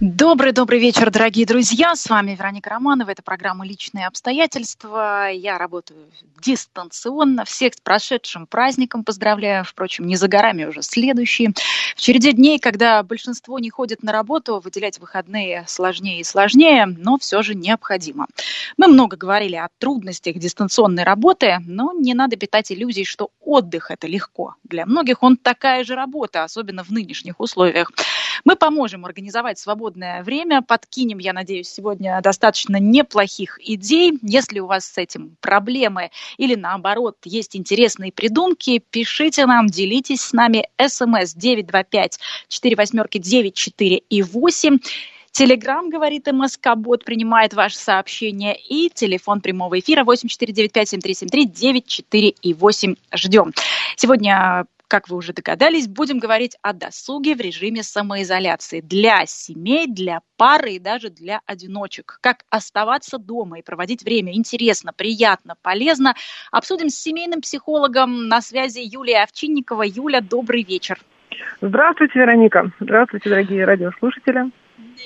Добрый-добрый вечер, дорогие друзья. С вами Вероника Романова. Это программа «Личные обстоятельства». Я работаю дистанционно. Всех с прошедшим праздником поздравляю. Впрочем, не за горами уже следующие. В череде дней, когда большинство не ходит на работу, выделять выходные сложнее и сложнее, но все же необходимо. Мы много говорили о трудностях дистанционной работы, но не надо питать иллюзий, что отдых – это легко. Для многих он такая же работа, особенно в нынешних условиях. Мы поможем организовать свободное время, подкинем, я надеюсь, сегодня достаточно неплохих идей. Если у вас с этим проблемы или наоборот есть интересные придумки, пишите нам, делитесь с нами. СМС 925 4 восьмерки 9 4 и 8. Телеграм, говорит МСК, бот принимает ваше сообщение. И телефон прямого эфира 8495-7373-94 и 8. Ждем. Сегодня как вы уже догадались, будем говорить о досуге в режиме самоизоляции для семей, для пары и даже для одиночек. Как оставаться дома и проводить время интересно, приятно, полезно. Обсудим с семейным психологом на связи Юлия Овчинникова. Юля, добрый вечер. Здравствуйте, Вероника. Здравствуйте, дорогие радиослушатели.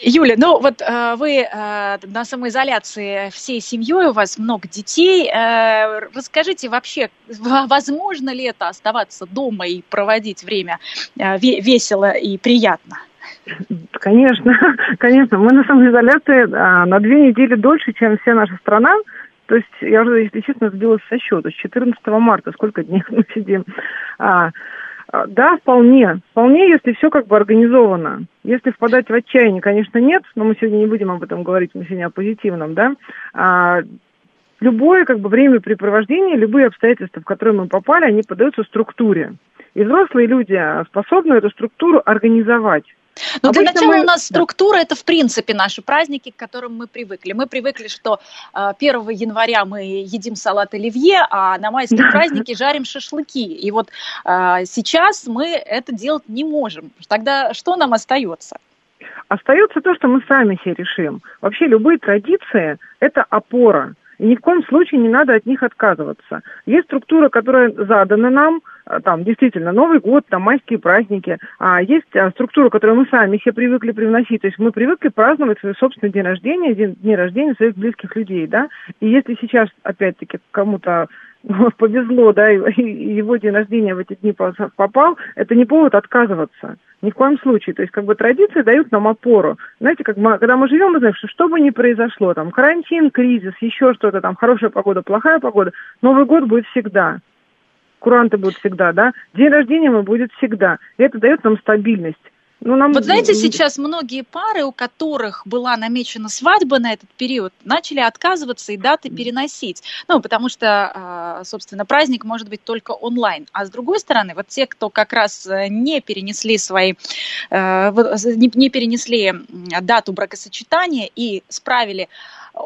Юля, ну вот э, вы э, на самоизоляции всей семьей, у вас много детей. Э, расскажите вообще, возможно ли это оставаться дома и проводить время весело и приятно? Конечно, конечно. Мы на самоизоляции на две недели дольше, чем вся наша страна. То есть я уже, если честно, сбилась со счета. С 14 марта сколько дней мы сидим. А, да, вполне. Вполне, если все как бы организовано. Если впадать в отчаяние, конечно, нет, но мы сегодня не будем об этом говорить, мы сегодня о позитивном, да. А, любое как бы времяпрепровождение, любые обстоятельства, в которые мы попали, они поддаются структуре. И взрослые люди способны эту структуру организовать. Но ну, для начала мы... у нас структура это в принципе наши праздники, к которым мы привыкли. Мы привыкли, что 1 а, января мы едим салат оливье, а на майские праздники жарим шашлыки. И вот а, сейчас мы это делать не можем. Тогда что нам остается? Остается то, что мы сами себе решим. Вообще любые традиции – это опора. Ни в коем случае не надо от них отказываться. Есть структура, которая задана нам, э, там действительно Новый год, там майские праздники, а есть а, структура, которую мы сами все привыкли привносить. То есть мы привыкли праздновать свой собственный день рождения, день, день рождения своих близких людей, да. И если сейчас, опять-таки, кому-то повезло, да, и его день рождения в эти дни попал, это не повод отказываться. Ни в коем случае. То есть, как бы традиции дают нам опору. Знаете, как мы, когда мы живем, мы знаем, что что бы ни произошло, там, карантин, кризис, еще что-то, там, хорошая погода, плохая погода, Новый год будет всегда. Куранты будут всегда, да. День рождения мы будет всегда. И это дает нам стабильность. Ну, нам... Вот знаете, сейчас многие пары, у которых была намечена свадьба на этот период, начали отказываться и даты переносить. Ну, потому что, а, собственно, праздник может быть только онлайн. А с другой стороны, вот те, кто как раз э, не перенесли свои, э, не перенесли дату бракосочетания и справили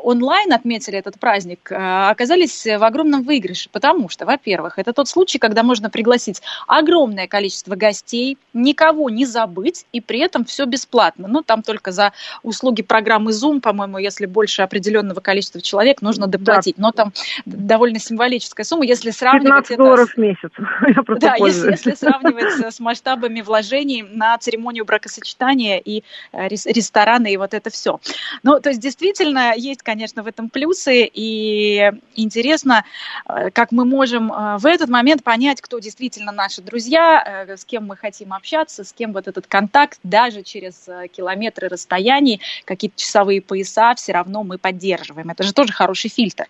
онлайн отметили этот праздник, э, оказались в огромном выигрыше, потому что, во-первых, это тот случай, когда можно пригласить огромное количество гостей, никого не забыть, и при этом все бесплатно. Ну, там только за услуги программы Zoom, по-моему, если больше определенного количества человек, нужно доплатить. Да. Но там довольно символическая сумма, если сравнивать 15 долларов в месяц. да, если, если сравнивать с масштабами вложений на церемонию бракосочетания и э, рестораны и вот это все. Ну, то есть действительно есть, конечно, в этом плюсы, и интересно, э, как мы можем э, в этот момент понять, кто действительно наши друзья, э, с кем мы хотим общаться, с кем вот этот контакт, даже через километры расстояний, какие-то часовые пояса, все равно мы поддерживаем. Это же тоже хороший фильтр.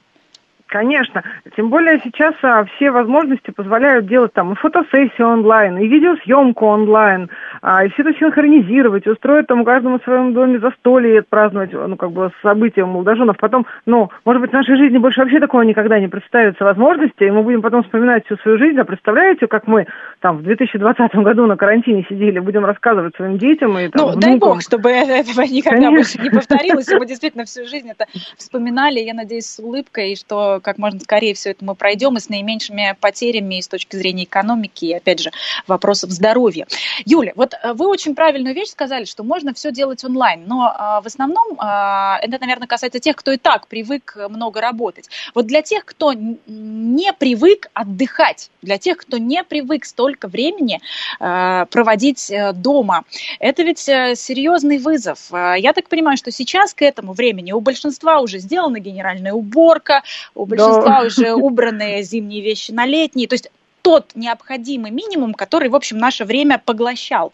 Конечно. Тем более сейчас а, все возможности позволяют делать там и фотосессию онлайн, и видеосъемку онлайн, а, и все это синхронизировать, устроить там в каждом своем доме застолье отпраздновать, ну, как бы, события молодоженов. Потом, ну, может быть, в нашей жизни больше вообще такого никогда не представится возможности, и мы будем потом вспоминать всю свою жизнь, а представляете, как мы там в 2020 году на карантине сидели, будем рассказывать своим детям и там, Ну, внукам. дай бог, чтобы этого никогда Конечно. больше не повторилось, мы действительно всю жизнь это вспоминали, я надеюсь, с улыбкой, и что как можно скорее все это мы пройдем и с наименьшими потерями и с точки зрения экономики, и, опять же, вопросов здоровья. Юля, вот э, вы очень правильную вещь сказали, что можно все делать онлайн, но а, в основном а, это, наверное, касается тех, кто и так привык много работать. Вот для тех, кто не привык отдыхать, для тех, кто не привык столько столько времени э, проводить э, дома. Это ведь э, серьезный вызов. Я так понимаю, что сейчас к этому времени у большинства уже сделана генеральная уборка, у большинства да. уже убраны зимние вещи на летние. То есть тот необходимый минимум, который, в общем, наше время поглощал.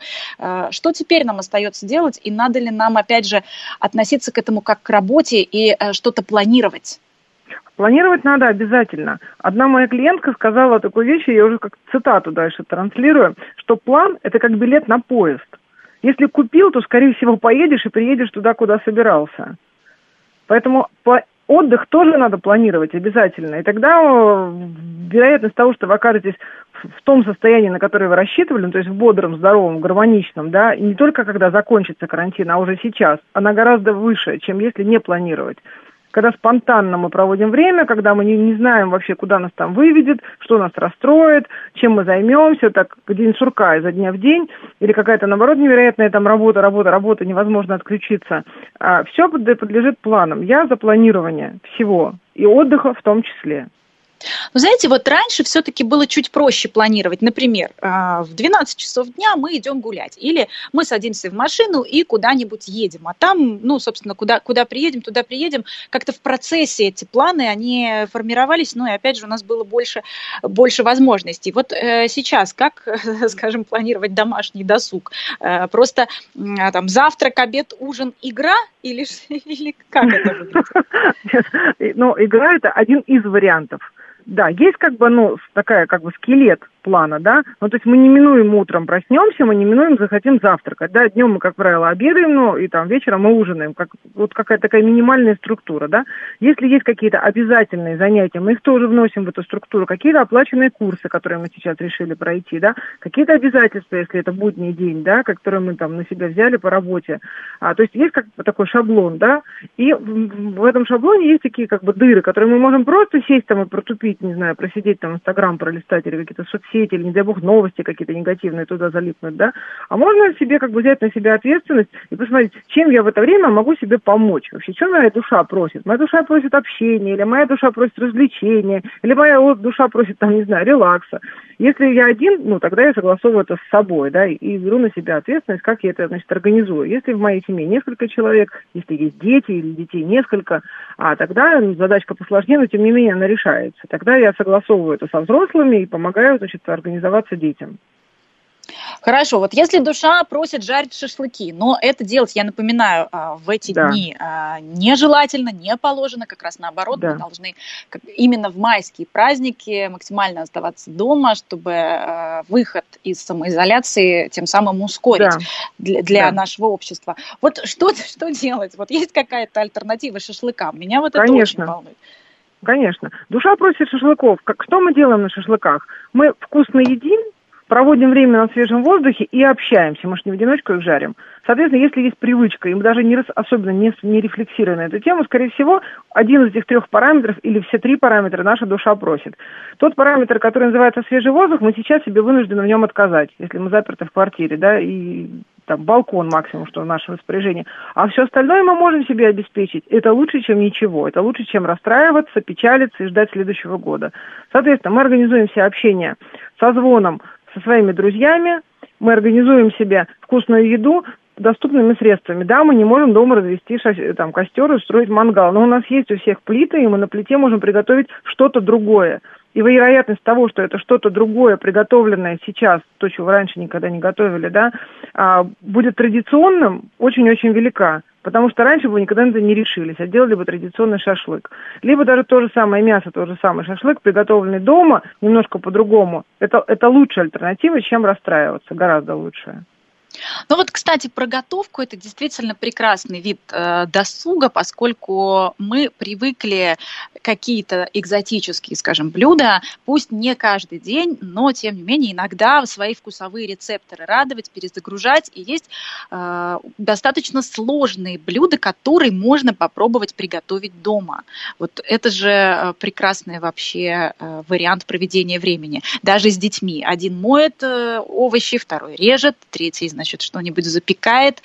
Что теперь нам остается делать, и надо ли нам, опять же, относиться к этому как к работе и что-то планировать? Планировать надо обязательно. Одна моя клиентка сказала такую вещь, я уже как цитату дальше транслирую, что план – это как билет на поезд. Если купил, то, скорее всего, поедешь и приедешь туда, куда собирался. Поэтому отдых тоже надо планировать обязательно. И тогда э, вероятность того, что вы окажетесь в том состоянии, на которое вы рассчитывали, ну, то есть в бодром, здоровом, гармоничном, да, не только когда закончится карантин, а уже сейчас, она гораздо выше, чем если не планировать когда спонтанно мы проводим время, когда мы не, не знаем вообще, куда нас там выведет, что нас расстроит, чем мы займемся, так день сурка изо дня в день, или какая-то, наоборот, невероятная там работа, работа, работа, невозможно отключиться. А, все подлежит планам. Я за планирование всего, и отдыха в том числе. Но знаете, вот раньше все-таки было чуть проще планировать. Например, а, в 12 часов дня мы идем гулять. Или мы садимся в машину и куда-нибудь едем. А там, ну, собственно, куда, куда приедем, туда приедем. Как-то в процессе эти планы, они формировались. Ну, и опять же, у нас было больше, больше возможностей. Вот э, сейчас как, скажем, планировать домашний досуг? Э, просто э, там завтрак, обед, ужин, игра? Или, или как это выглядит? Ну, игра – это один из вариантов. Да, есть как бы, ну, такая как бы скелет плана, да, ну, то есть мы не минуем утром проснемся, мы не минуем захотим завтракать, да, днем мы, как правило, обедаем, ну, и там вечером мы ужинаем, как, вот какая-то такая минимальная структура, да. Если есть какие-то обязательные занятия, мы их тоже вносим в эту структуру, какие-то оплаченные курсы, которые мы сейчас решили пройти, да, какие-то обязательства, если это будний день, да, которые мы там на себя взяли по работе, а, то есть есть как такой шаблон, да, и в, этом шаблоне есть такие как бы дыры, которые мы можем просто сесть там и протупить не знаю, просидеть там Инстаграм, пролистать или какие-то соцсети, или, не дай бог, новости какие-то негативные туда залипнуть, да, а можно себе как бы взять на себя ответственность и посмотреть, чем я в это время могу себе помочь. Вообще, что моя душа просит? Моя душа просит общения, или моя душа просит развлечения, или моя душа просит, там, не знаю, релакса. Если я один, ну, тогда я согласовываю это с собой, да, и беру на себя ответственность, как я это, значит, организую. Если в моей семье несколько человек, если есть дети или детей несколько, а тогда задачка посложнее, но тем не менее она решается. Тогда я согласовываю это со взрослыми и помогаю, значит, организоваться детям. Хорошо, вот если душа просит жарить шашлыки, но это делать, я напоминаю, а, в эти да. дни а, нежелательно, не положено, как раз наоборот, да. мы должны именно в майские праздники максимально оставаться дома, чтобы а, выход из самоизоляции тем самым ускорить да. для, для да. нашего общества. Вот что, что делать? Вот есть какая-то альтернатива шашлыкам? Меня вот Конечно. это очень волнует. Конечно. Душа просит шашлыков. Как, что мы делаем на шашлыках? Мы вкусно едим, проводим время на свежем воздухе и общаемся. Мы же не в одиночку их жарим. Соответственно, если есть привычка, и мы даже не, особенно не, не рефлексируя на эту тему, скорее всего, один из этих трех параметров или все три параметра наша душа просит. Тот параметр, который называется свежий воздух, мы сейчас себе вынуждены в нем отказать, если мы заперты в квартире, да, и там балкон максимум, что в нашем распоряжении. А все остальное мы можем себе обеспечить. Это лучше, чем ничего. Это лучше, чем расстраиваться, печалиться и ждать следующего года. Соответственно, мы организуем все общение со звоном, со своими друзьями, мы организуем себе вкусную еду доступными средствами. Да, мы не можем дома развести там, костер и устроить мангал, но у нас есть у всех плиты, и мы на плите можем приготовить что-то другое. И вероятность того, что это что-то другое, приготовленное сейчас, то, чего раньше никогда не готовили, да, а, будет традиционным, очень-очень велика. Потому что раньше бы никогда на это не решились, а делали бы традиционный шашлык. Либо даже то же самое мясо, тот же самый шашлык, приготовленный дома, немножко по-другому. Это, это лучшая альтернатива, чем расстраиваться, гораздо лучше. Ну вот, кстати, про готовку это действительно прекрасный вид э, досуга, поскольку мы привыкли какие-то экзотические, скажем, блюда, пусть не каждый день, но тем не менее иногда свои вкусовые рецепторы радовать, перезагружать. И есть э, достаточно сложные блюда, которые можно попробовать приготовить дома. Вот это же э, прекрасный вообще э, вариант проведения времени. Даже с детьми. Один моет э, овощи, второй режет, третий, значит, значит, что-нибудь запекает.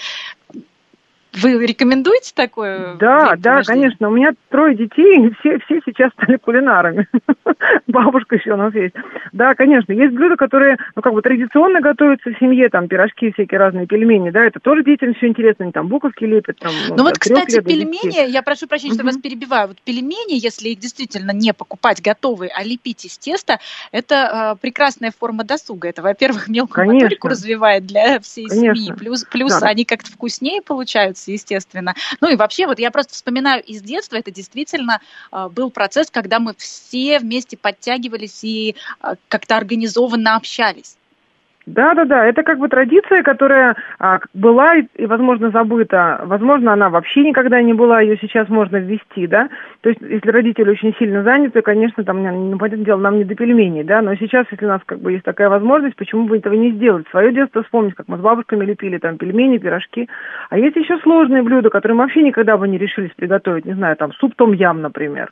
Вы рекомендуете такое? Да, да, конечно. У меня трое детей, и все, все сейчас стали кулинарами. Бабушка еще у нас есть. Да, конечно. Есть блюда, которые, ну, как бы традиционно готовятся в семье, там, пирожки всякие разные, пельмени, да, это тоже детям все интересно, они там буковки лепят. Там, ну, ну вот, кстати, пельмени, я прошу прощения, что вас перебиваю, вот пельмени, если их действительно не покупать готовые, а лепить из теста, это э, прекрасная форма досуга. Это, во-первых, мелкую моторику развивает для всей семьи, плюс, плюс они как-то вкуснее получаются, естественно. Ну и вообще, вот я просто вспоминаю из детства, это действительно э, был процесс, когда мы все вместе подтягивались и э, как-то организованно общались. Да, да, да. Это как бы традиция, которая а, была и, возможно, забыта. Возможно, она вообще никогда не была, ее сейчас можно ввести, да. То есть, если родители очень сильно заняты, конечно, там, ну, понятное дело, нам не до пельменей, да. Но сейчас, если у нас как бы есть такая возможность, почему бы этого не сделать? Свое детство вспомнить, как мы с бабушками лепили там пельмени, пирожки. А есть еще сложные блюда, которые мы вообще никогда бы не решились приготовить. Не знаю, там суп том-ям, например.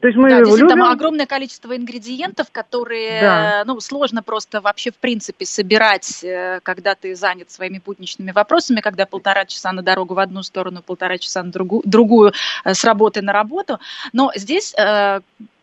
То есть мы да, любим. Там огромное количество ингредиентов, которые да. ну, сложно просто вообще в принципе собирать, э, когда ты занят своими будничными вопросами, когда полтора часа на дорогу в одну сторону, полтора часа на другую, другую э, с работы на работу. Но здесь э,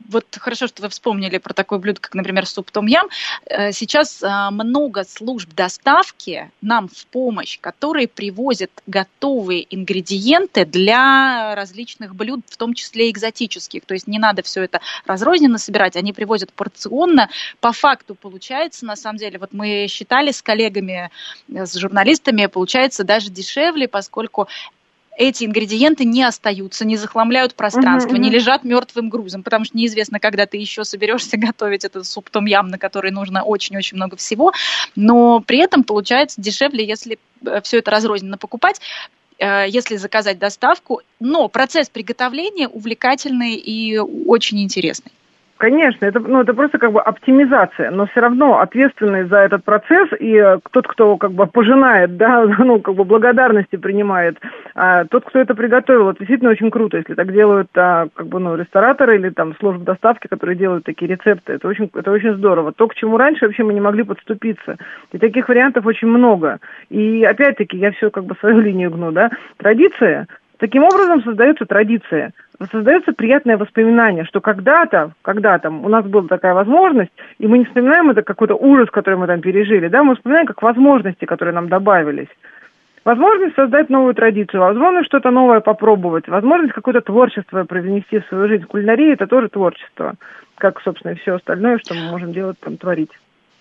вот хорошо, что вы вспомнили про такое блюдо, как, например, суп том-ям. Э, сейчас э, много служб доставки нам в помощь, которые привозят готовые ингредиенты для различных блюд, в том числе экзотических. То есть не надо все это разрозненно собирать, они привозят порционно. По факту получается, на самом деле, вот мы считали с коллегами, э, с журналистами, получается даже дешевле, поскольку эти ингредиенты не остаются, не захламляют пространство, uh-huh. не лежат мертвым грузом, потому что неизвестно, когда ты еще соберешься готовить этот суп том ям, на который нужно очень-очень много всего, но при этом получается дешевле, если э, все это разрозненно покупать, э, если заказать доставку, но процесс приготовления увлекательный и очень интересный. Конечно, это, ну, это просто как бы оптимизация, но все равно ответственный за этот процесс и э, тот, кто как бы пожинает, да, ну, как бы благодарности принимает, а, тот, кто это приготовил, это действительно очень круто, если так делают, а, как бы, ну, рестораторы или там службы доставки, которые делают такие рецепты, это очень, это очень здорово. То, к чему раньше вообще мы не могли подступиться. И таких вариантов очень много. И опять-таки, я все как бы свою линию гну, да, традиция, Таким образом создается традиция, создается приятное воспоминание, что когда-то, когда-то у нас была такая возможность, и мы не вспоминаем это какой-то ужас, который мы там пережили, да, мы вспоминаем как возможности, которые нам добавились. Возможность создать новую традицию, возможность что-то новое попробовать, возможность какое-то творчество привнести в свою жизнь. Кулинария – это тоже творчество, как, собственно, и все остальное, что мы можем делать, там, творить.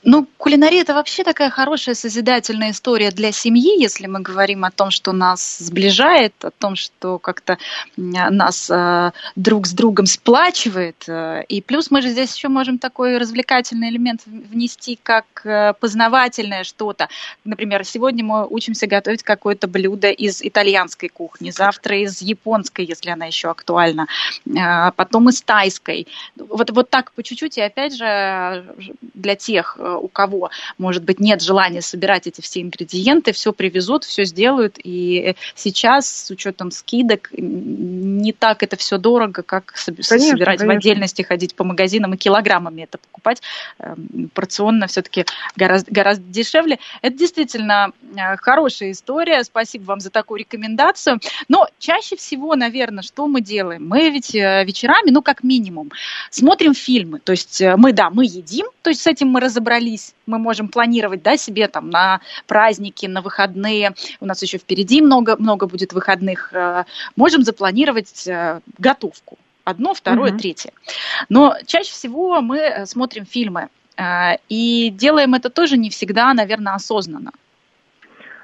Ну, кулинария это вообще такая хорошая созидательная история для семьи, если мы говорим о том, что нас сближает, о том, что как-то нас э, друг с другом сплачивает. Э, и плюс мы же здесь еще можем такой развлекательный элемент внести, как э, познавательное что-то. Например, сегодня мы учимся готовить какое-то блюдо из итальянской кухни, завтра из японской, если она еще актуальна, э, потом из тайской. Вот, вот так по чуть-чуть, и опять же для тех, у кого, может быть, нет желания собирать эти все ингредиенты, все привезут, все сделают. И сейчас с учетом скидок не так это все дорого, как конечно, собирать конечно. в отдельности, ходить по магазинам и килограммами это покупать. Эм, порционно все-таки гораздо, гораздо дешевле. Это действительно э, хорошая история. Спасибо вам за такую рекомендацию. Но чаще всего, наверное, что мы делаем? Мы ведь э, вечерами, ну, как минимум, смотрим фильмы. То есть э, мы, да, мы едим, то есть с этим мы разобрались собрались, мы можем планировать, да, себе там на праздники, на выходные, у нас еще впереди много, много будет выходных, э, можем запланировать э, готовку. Одно, второе, угу. третье. Но чаще всего мы э, смотрим фильмы. И делаем это тоже не всегда, наверное, осознанно.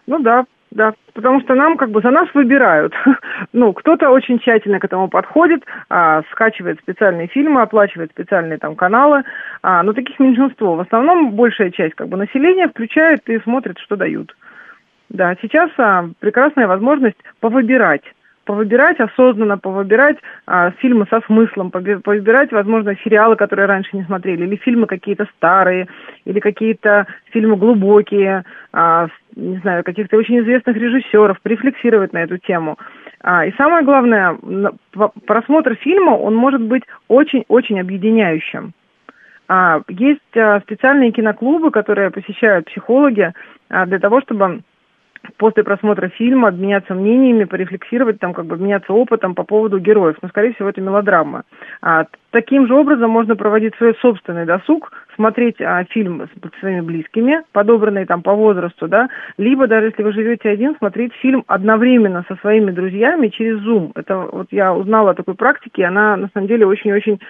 Ну да, да, потому что нам как бы за нас выбирают. ну, кто-то очень тщательно к этому подходит, а, скачивает специальные фильмы, оплачивает специальные там каналы, а, но таких меньшинство. В основном большая часть как бы населения включает и смотрит, что дают. Да, сейчас а, прекрасная возможность повыбирать повыбирать осознанно, повыбирать а, фильмы со смыслом, повыбирать, возможно, сериалы, которые раньше не смотрели, или фильмы какие-то старые, или какие-то фильмы глубокие, а, не знаю, каких-то очень известных режиссеров, порефлексировать на эту тему. А, и самое главное, просмотр фильма, он может быть очень-очень объединяющим. А, есть а, специальные киноклубы, которые посещают психологи а, для того, чтобы после просмотра фильма обменяться мнениями, порефлексировать, там, как бы обменяться опытом по поводу героев. Но, скорее всего, это мелодрама. А, таким же образом можно проводить свой собственный досуг, смотреть а, фильм с своими близкими, подобранный там по возрасту, да, либо даже если вы живете один, смотреть фильм одновременно со своими друзьями через Zoom. Это вот я узнала о такой практике, она на самом деле очень-очень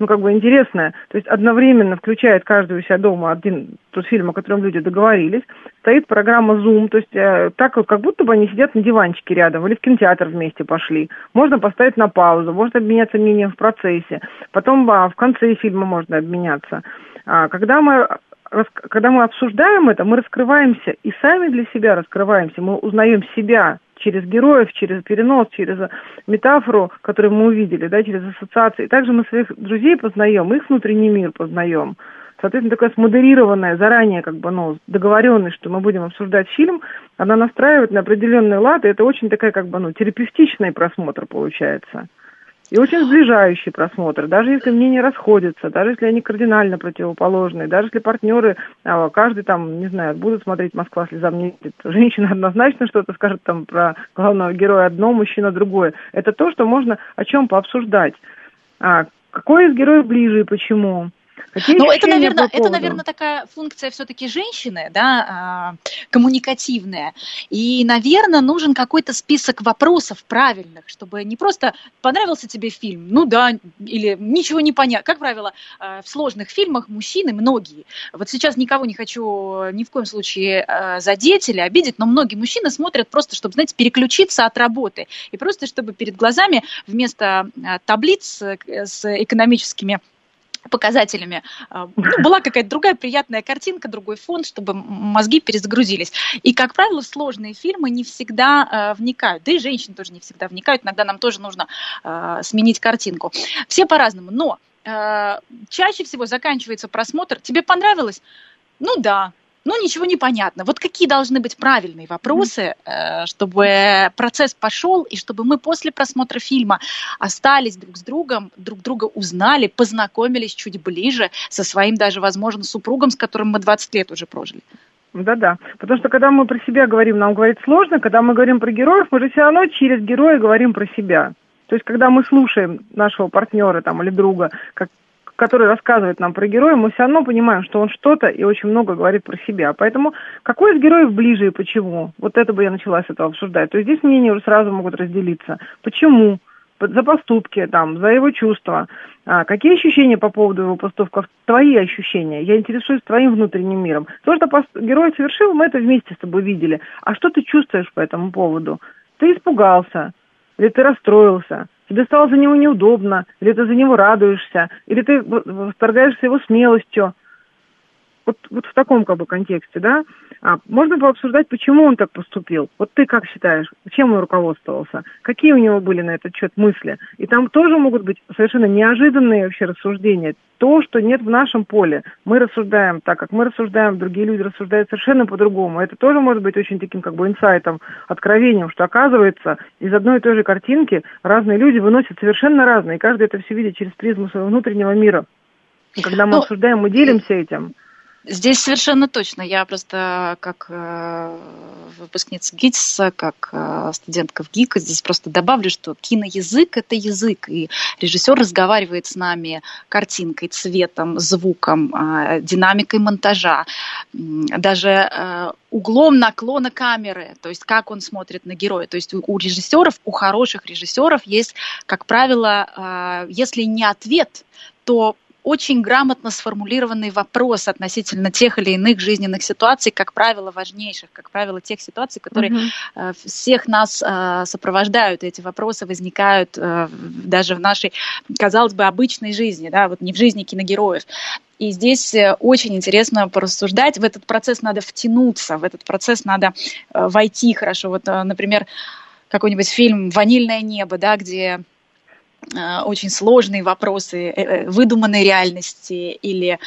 ну, как бы интересная. То есть одновременно включает каждый у себя дома один тот фильм, о котором люди договорились. Стоит программа Zoom, то есть э, так вот, как будто бы они сидят на диванчике рядом или в кинотеатр вместе пошли. Можно поставить на паузу, можно обменяться мнением в процессе. Потом а, в конце фильма можно обменяться. А, когда мы когда мы обсуждаем это, мы раскрываемся и сами для себя раскрываемся, мы узнаем себя через героев, через перенос, через метафору, которую мы увидели, да, через ассоциации. Также мы своих друзей познаем, их внутренний мир познаем. Соответственно, такая смодерированная, заранее как бы, ну, договоренность, что мы будем обсуждать фильм, она настраивает на определенный лад, и это очень такая как бы, ну, терапевтичный просмотр получается. И очень сближающий просмотр, даже если мнения расходятся, даже если они кардинально противоположные, даже если партнеры, а, каждый там, не знаю, будут смотреть «Москва слезам не видит». Женщина однозначно что-то скажет там про главного героя одно, мужчина другое. Это то, что можно о чем пообсуждать. А, какой из героев ближе и почему? Какие ну, это, наверное, это, наверное, такая функция все-таки женщины, да, а, коммуникативная. И, наверное, нужен какой-то список вопросов правильных, чтобы не просто понравился тебе фильм, ну да, или ничего не понятно. Как правило, а, в сложных фильмах мужчины многие. Вот сейчас никого не хочу ни в коем случае а, задеть или обидеть, но многие мужчины смотрят просто, чтобы, знаете, переключиться от работы. И просто, чтобы перед глазами вместо таблиц с экономическими показателями. А, ну, была какая-то другая приятная картинка, другой фон, чтобы мозги перезагрузились. И, как правило, сложные фильмы не всегда э, вникают. Да и женщины тоже не всегда вникают. Иногда нам тоже нужно э, сменить картинку. Все по-разному. Но э, чаще всего заканчивается просмотр. Тебе понравилось? Ну да, ну, ничего не понятно. Вот какие должны быть правильные вопросы, э, чтобы процесс пошел, и чтобы мы после просмотра фильма остались друг с другом, друг друга узнали, познакомились чуть ближе со своим даже, возможно, супругом, с которым мы 20 лет уже прожили. Да-да. Потому что когда мы про себя говорим, нам говорить сложно. Когда мы говорим про героев, мы же все равно через героя говорим про себя. То есть, когда мы слушаем нашего партнера там, или друга, как, который рассказывает нам про героя, мы все равно понимаем, что он что-то и очень много говорит про себя. Поэтому какой из героев ближе и почему? Вот это бы я начала с этого обсуждать. То есть здесь мнения уже сразу могут разделиться. Почему? за поступки, там, за его чувства. А, какие ощущения по поводу его поступков? Твои ощущения. Я интересуюсь твоим внутренним миром. То, что герой совершил, мы это вместе с тобой видели. А что ты чувствуешь по этому поводу? Ты испугался, или ты расстроился, тебе стало за него неудобно, или ты за него радуешься, или ты восторгаешься его смелостью. Вот, вот в таком как бы контексте, да? А, можно пообсуждать, почему он так поступил. Вот ты как считаешь, чем он руководствовался? Какие у него были на этот счет мысли? И там тоже могут быть совершенно неожиданные вообще рассуждения. То, что нет в нашем поле. Мы рассуждаем так, как мы рассуждаем, другие люди рассуждают совершенно по-другому. Это тоже может быть очень таким как бы инсайтом, откровением, что оказывается из одной и той же картинки разные люди выносят совершенно разные. И каждый это все видит через призму своего внутреннего мира. Когда мы. Ну, обсуждаем, мы делимся этим. Здесь совершенно точно. Я просто как э, выпускница ГИТИСа, как э, студентка в ГИКа, здесь просто добавлю, что киноязык – это язык, и режиссер разговаривает с нами картинкой, цветом, звуком, э, динамикой монтажа, даже углом наклона камеры, то есть как он смотрит на героя. То есть у режиссеров, у хороших режиссеров есть, как правило, если не ответ, то очень грамотно сформулированный вопрос относительно тех или иных жизненных ситуаций, как правило, важнейших, как правило, тех ситуаций, которые mm-hmm. всех нас э, сопровождают. Эти вопросы возникают э, даже в нашей, казалось бы, обычной жизни, да, вот не в жизни киногероев. И здесь очень интересно порассуждать. В этот процесс надо втянуться, в этот процесс надо войти хорошо. Вот, например, какой-нибудь фильм «Ванильное небо», да, где очень сложные вопросы э, э, выдуманной реальности или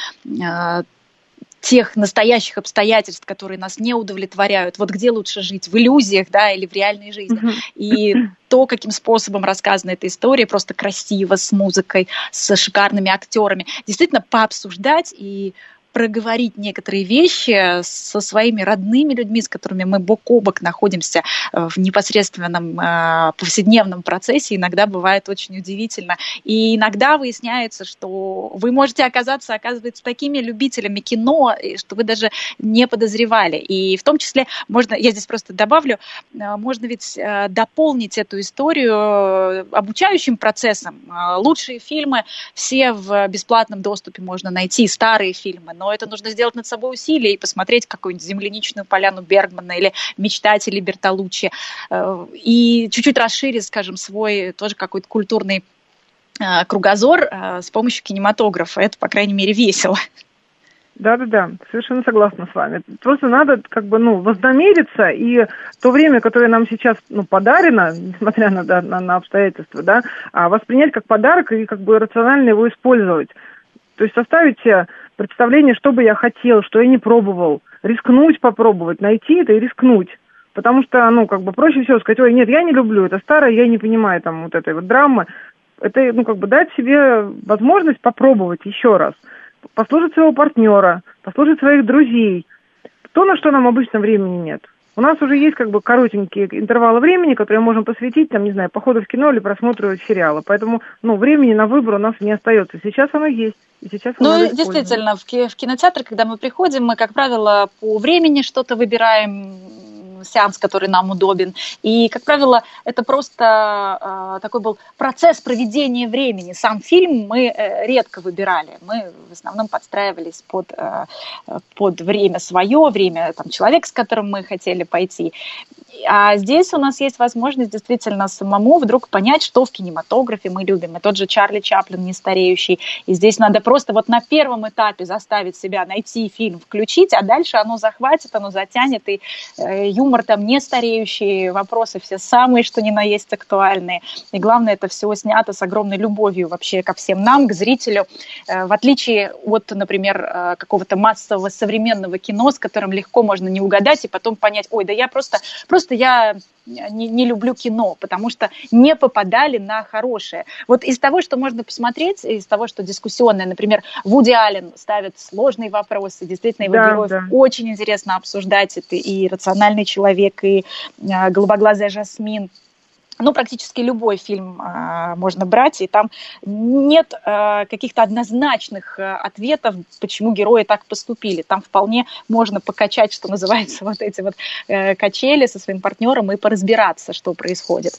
тех настоящих обстоятельств, которые нас не удовлетворяют. Вот где лучше жить, в иллюзиях, да, или в реальной жизни. И то, каким способом рассказана эта история, просто красиво, с музыкой, с шикарными актерами. Действительно, пообсуждать и проговорить некоторые вещи со своими родными людьми, с которыми мы бок о бок находимся э, в непосредственном э, повседневном процессе, иногда бывает очень удивительно. И иногда выясняется, что вы можете оказаться, оказывается, такими любителями кино, что вы даже не подозревали. И в том числе можно, я здесь просто добавлю, э, можно ведь дополнить эту историю обучающим процессом. Лучшие фильмы все в бесплатном доступе можно найти, старые фильмы, но это нужно сделать над собой усилия и посмотреть какую-нибудь земляничную поляну Бергмана или мечтатели Бертолуччи э, и чуть-чуть расширить, скажем, свой тоже какой-то культурный э, кругозор э, с помощью кинематографа. Это, по крайней мере, весело. Да-да-да, совершенно согласна с вами. Просто надо как бы, ну, вознамериться, и то время, которое нам сейчас, ну, подарено, несмотря на, да, на, на обстоятельства, да, а воспринять как подарок и как бы рационально его использовать. То есть составить себе представление, что бы я хотел, что я не пробовал, рискнуть попробовать, найти это и рискнуть. Потому что, ну, как бы проще всего сказать, ой, нет, я не люблю, это старое, я не понимаю там вот этой вот драмы. Это, ну, как бы дать себе возможность попробовать еще раз. Послушать своего партнера, послушать своих друзей. То, на что нам обычно времени нет. У нас уже есть как бы коротенькие интервалы времени, которые мы можем посвятить, там, не знаю, походу в кино или просмотру сериала. Поэтому, ну, времени на выбор у нас не остается. Сейчас оно есть. И сейчас ну, действительно, в, в кинотеатр, когда мы приходим, мы, как правило, по времени что-то выбираем, сеанс, который нам удобен. И, как правило, это просто э, такой был процесс проведения времени. Сам фильм мы э, редко выбирали. Мы в основном подстраивались под, э, под время свое, время там, человека, с которым мы хотели пойти. А здесь у нас есть возможность действительно самому вдруг понять, что в кинематографе мы любим. И тот же Чарли Чаплин, не стареющий. И здесь надо просто вот на первом этапе заставить себя найти фильм, включить, а дальше оно захватит, оно затянет. И э, юмор там не стареющий, вопросы все самые, что ни на есть актуальные. И главное, это все снято с огромной любовью вообще ко всем нам, к зрителю. Э, в отличие от, например, э, какого-то массового современного кино, с которым легко можно не угадать и потом понять, ой, да я просто, просто я не, не люблю кино, потому что не попадали на хорошее. Вот из того, что можно посмотреть, из того, что дискуссионное, например, Вуди Аллен ставит сложные вопросы, действительно его да, героев да. очень интересно обсуждать, это и рациональный человек, и э, голубоглазая Жасмин, ну, практически любой фильм э, можно брать, и там нет э, каких-то однозначных э, ответов, почему герои так поступили. Там вполне можно покачать, что называется, вот эти вот э, качели со своим партнером и поразбираться, что происходит.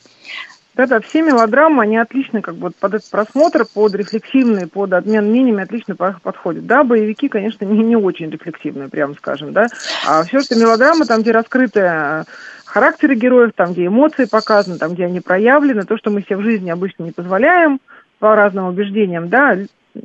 Да-да, все мелодрамы, они отлично как бы под этот просмотр, под рефлексивные, под обмен мнениями отлично подходят. Да, боевики, конечно, не, не очень рефлексивные, прямо скажем, да. А все, что мелодрамы, там, где раскрытая характеры героев, там, где эмоции показаны, там, где они проявлены, то, что мы себе в жизни обычно не позволяем по разным убеждениям, да,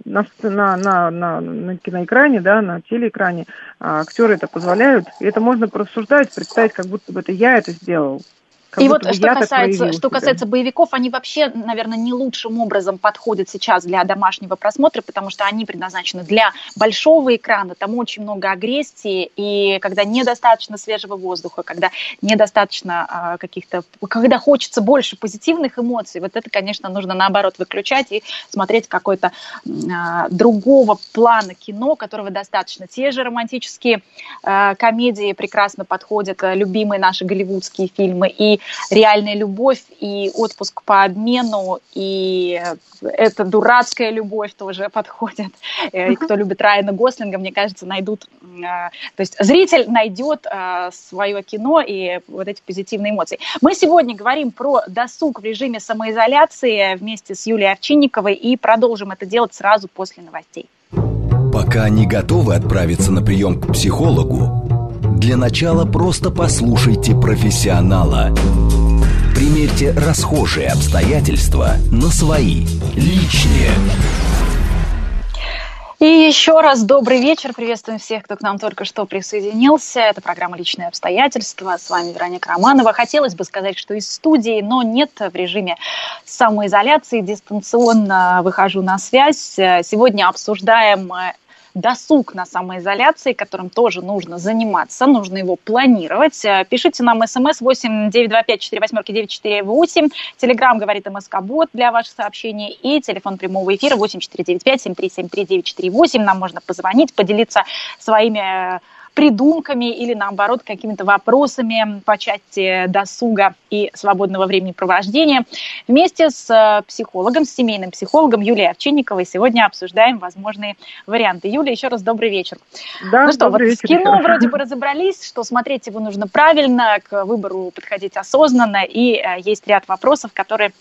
на, на, на, на, на киноэкране, да, на телеэкране а актеры это позволяют. И это можно просуждать, представить, как будто бы это я это сделал. Как и вот что касается, что касается боевиков, они вообще, наверное, не лучшим образом подходят сейчас для домашнего просмотра, потому что они предназначены для большого экрана, там очень много агрессии, и когда недостаточно свежего воздуха, когда недостаточно а, каких-то, когда хочется больше позитивных эмоций, вот это, конечно, нужно наоборот выключать и смотреть какой-то а, другого плана кино, которого достаточно. Те же романтические а, комедии прекрасно подходят, любимые наши голливудские фильмы, и и реальная любовь, и отпуск по обмену, и эта дурацкая любовь тоже подходит. Э, и кто любит Райана Гослинга, мне кажется, найдут... Э, то есть зритель найдет э, свое кино и вот эти позитивные эмоции. Мы сегодня говорим про досуг в режиме самоизоляции вместе с Юлией Овчинниковой и продолжим это делать сразу после новостей. Пока не готовы отправиться на прием к психологу, для начала просто послушайте профессионала. Примерьте расхожие обстоятельства на свои, личные. И еще раз добрый вечер. Приветствуем всех, кто к нам только что присоединился. Это программа «Личные обстоятельства». С вами Вероника Романова. Хотелось бы сказать, что из студии, но нет в режиме самоизоляции. Дистанционно выхожу на связь. Сегодня обсуждаем досуг на самоизоляции, которым тоже нужно заниматься, нужно его планировать. Э, пишите нам смс 8 925 4 восьмерки 948. Телеграмм говорит МСК-бот для ваших сообщений и телефон прямого эфира 8 495 7373 948. Нам можно позвонить, поделиться своими э, придумками или, наоборот, какими-то вопросами по части досуга и свободного времени провождения. Вместе с э, психологом, с семейным психологом Юлией Овчинниковой сегодня обсуждаем возможные варианты. Юлия, еще раз добрый вечер. Да, ну что, вот вечер, с кино вроде бы разобрались, что смотреть его нужно правильно, к выбору подходить осознанно, и э, есть ряд вопросов, которые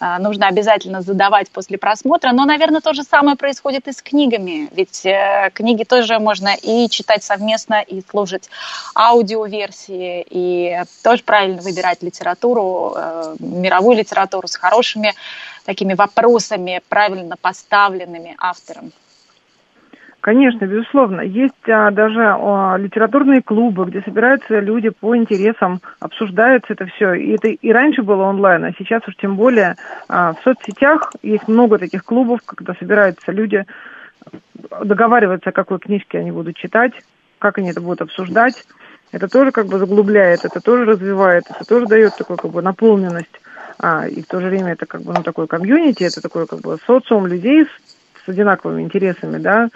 э, нужно обязательно задавать после просмотра. Но, наверное, то же самое происходит и с книгами, ведь книги тоже можно и читать совместно, и слушать аудиоверсии, и тоже правильно выбирать литературу, э, мировую литературу с хорошими такими вопросами, правильно поставленными автором. Конечно, безусловно. Есть а, даже а, литературные клубы, где собираются люди по интересам, обсуждаются это все. И это и раньше было онлайн, а сейчас уж тем более а, в соцсетях есть много таких клубов, когда собираются люди, договариваются, какой книжки они будут читать, как они это будут обсуждать. Это тоже как бы заглубляет, это тоже развивает, это тоже дает такую как бы наполненность. А, и в то же время это как бы ну, такой комьюнити, это такой как бы социум людей с, с одинаковыми интересами, да.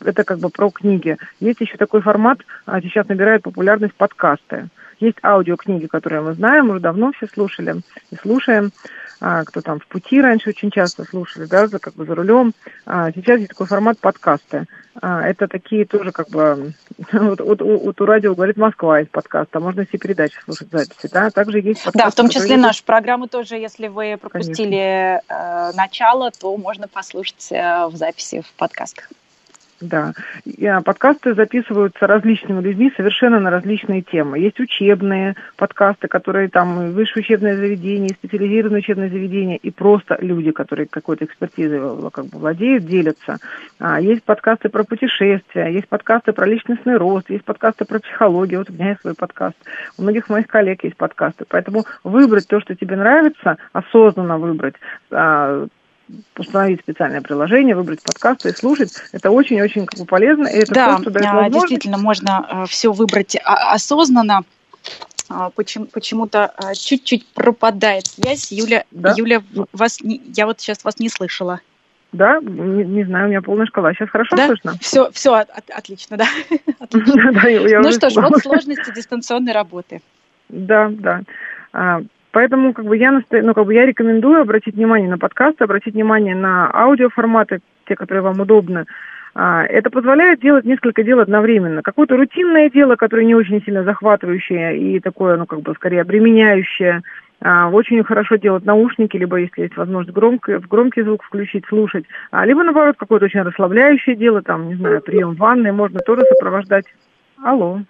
А, это как бы про книги. Есть еще такой формат, а, сейчас набирает популярность подкасты. Есть аудиокниги, которые мы знаем, уже давно все слушали и слушаем а, кто там в пути раньше очень часто слушали, да, за, как бы за рулем. А, сейчас есть такой формат подкасты. А, это такие тоже как бы, вот, вот, вот у радио говорит Москва из подкаста, можно все передачи слушать записи, да, также есть подкасты. Да, в том числе нашу программу тоже, если вы пропустили э, начало, то можно послушать э, в записи в подкастах. Да. Подкасты записываются различными людьми совершенно на различные темы. Есть учебные подкасты, которые там высшее учебное заведение, специализированное учебное заведение и просто люди, которые какой-то экспертизой как бы владеют, делятся. А, есть подкасты про путешествия, есть подкасты про личностный рост, есть подкасты про психологию. Вот у меня есть свой подкаст. У многих моих коллег есть подкасты. Поэтому выбрать то, что тебе нравится, осознанно выбрать, а, установить специальное приложение, выбрать подкасты и слушать. Это очень-очень как бы, полезно. И это да, то, что дает возможность... действительно, можно э, все выбрать а, осознанно. А, почему, почему-то а, чуть-чуть пропадает связь. Юля, да? Юля, вас, я вот сейчас вас не слышала. Да, не, не знаю, у меня полная шкала. Сейчас хорошо да? слышно? Все, все от, от, отлично, да. Ну что ж, вот сложности дистанционной работы. Да, да. Поэтому как бы я наста... ну, как бы я рекомендую обратить внимание на подкасты, обратить внимание на аудиоформаты, те, которые вам удобны. А, это позволяет делать несколько дел одновременно. Какое-то рутинное дело, которое не очень сильно захватывающее и такое, ну, как бы, скорее обременяющее. А, очень хорошо делать наушники, либо, если есть возможность, громко, громкий звук включить, слушать. А, либо, наоборот, какое-то очень расслабляющее дело, там, не знаю, прием ванны можно тоже сопровождать. Алло.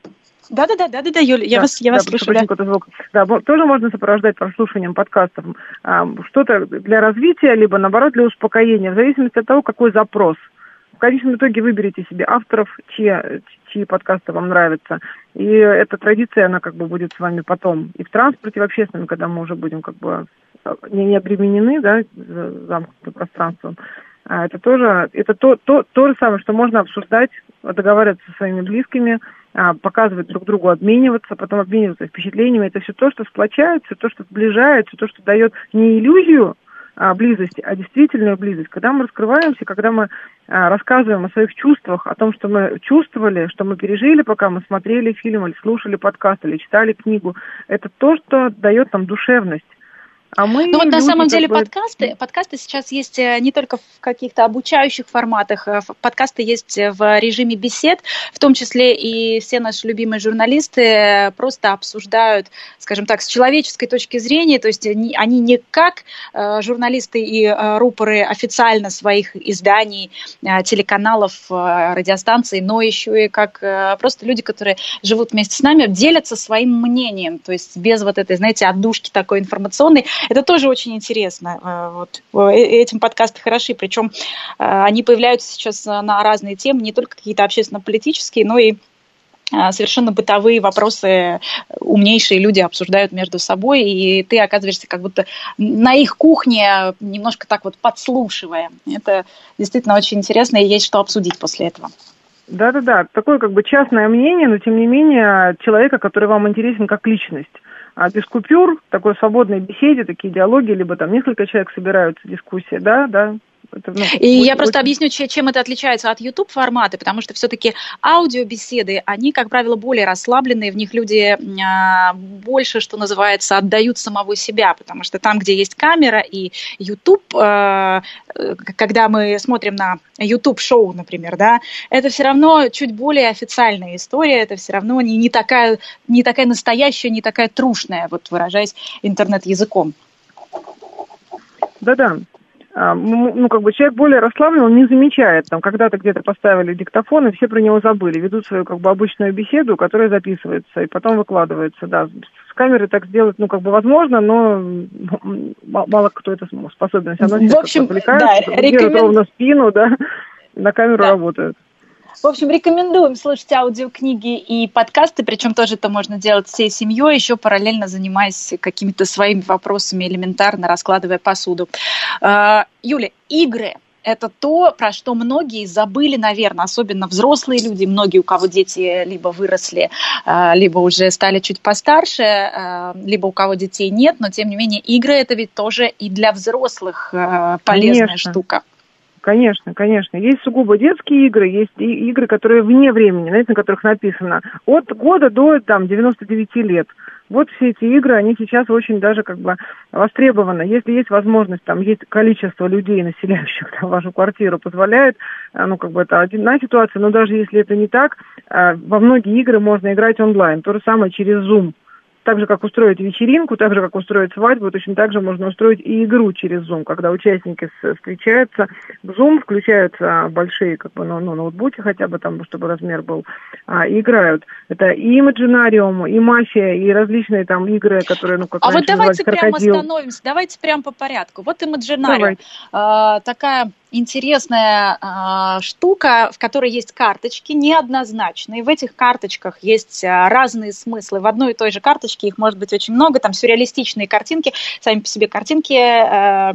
Да, да, да, да, да, да, Юля, я да, вас, я да, вас слышу. Да. Звук. да, тоже можно сопровождать прослушиванием подкастов. А, что-то для развития, либо наоборот для успокоения, в зависимости от того, какой запрос. В конечном итоге выберите себе авторов, чьи, чьи подкасты вам нравятся. И эта традиция, она как бы будет с вами потом и в транспорте, и в общественном, когда мы уже будем как бы не, не обременены, да, замкнутым пространством. А это тоже, это то, то, то же самое, что можно обсуждать, договариваться со своими близкими, показывать друг другу, обмениваться, потом обмениваться впечатлениями. Это все то, что сплочает, все то, что сближает, все то, что дает не иллюзию а, близость, а действительную близость, когда мы раскрываемся, когда мы а, рассказываем о своих чувствах, о том, что мы чувствовали, что мы пережили, пока мы смотрели фильм или слушали подкаст или читали книгу, это то, что дает нам душевность. А мы ну вот на самом деле бы... подкасты, подкасты сейчас есть э, не только в каких-то обучающих форматах, э, подкасты есть в режиме бесед, в том числе и все наши любимые журналисты просто обсуждают, скажем так, с человеческой точки зрения, то есть они, они не как э, журналисты и рупоры официально своих изданий, телеканалов, радиостанций, но еще и как просто люди, которые живут вместе с нами, делятся своим мнением, то есть без вот этой, знаете, отдушки такой информационной, это тоже очень интересно. Э, вот. Э, этим подкасты хороши, причем э, они появляются сейчас на разные темы, не только какие-то общественно-политические, но и совершенно бытовые вопросы умнейшие люди обсуждают между собой, и ты оказываешься как будто на их кухне, немножко так вот подслушивая. Это действительно очень интересно, и есть что обсудить после этого. Да-да-да, такое как бы частное мнение, но тем не менее человека, который вам интересен как личность а без купюр, такой свободной беседе, такие диалоги, либо там несколько человек собираются, дискуссия, да, да, это, ну, и очень, я просто очень... объясню, чем это отличается от YouTube формата, потому что все-таки аудиобеседы, они, как правило, более расслабленные, в них люди а, больше, что называется, отдают самого себя, потому что там, где есть камера и YouTube, а, когда мы смотрим на YouTube-шоу, например, да, это все равно чуть более официальная история, это все равно не, не, такая, не такая настоящая, не такая трушная, вот выражаясь интернет-языком. Да-да, а, ну, как бы человек более расслаблен, он не замечает, там, когда-то где-то поставили диктофон, и все про него забыли, ведут свою, как бы, обычную беседу, которая записывается, и потом выкладывается, да. С камеры так сделать, ну, как бы, возможно, но мало кто это способен. Равно в общем, да, рекомен... ровно спину, да, на камеру да. работают. В общем, рекомендуем слушать аудиокниги и подкасты, причем тоже это можно делать всей семьей, еще параллельно занимаясь какими-то своими вопросами элементарно, раскладывая посуду. А, Юля, игры это то, про что многие забыли, наверное, особенно взрослые люди, многие, у кого дети либо выросли, а, либо уже стали чуть постарше, а, либо у кого детей нет, но тем не менее игры это ведь тоже и для взрослых полезная Конечно. штука. Конечно, конечно. Есть сугубо детские игры, есть игры, которые вне времени, знаете, на которых написано от года до там 99 лет. Вот все эти игры, они сейчас очень даже как бы востребованы. Если есть возможность, там есть количество людей, населяющих там, вашу квартиру, позволяет, э, ну как бы это одна ситуация, но даже если это не так, э, во многие игры можно играть онлайн. То же самое через Zoom так же, как устроить вечеринку, так же, как устроить свадьбу, точно так же можно устроить и игру через Zoom, когда участники встречаются в Zoom, включаются большие как бы, ну, ну, ноутбуки хотя бы там, чтобы размер был, а, и играют. Это и Imaginarium, и Мафия, и различные там игры, которые, ну, как А вот давайте прямо остановимся, давайте прямо по порядку. Вот Imaginarium, а, такая интересная э, штука, в которой есть карточки неоднозначные. В этих карточках есть э, разные смыслы. В одной и той же карточке их может быть очень много. Там сюрреалистичные картинки. Сами по себе картинки э,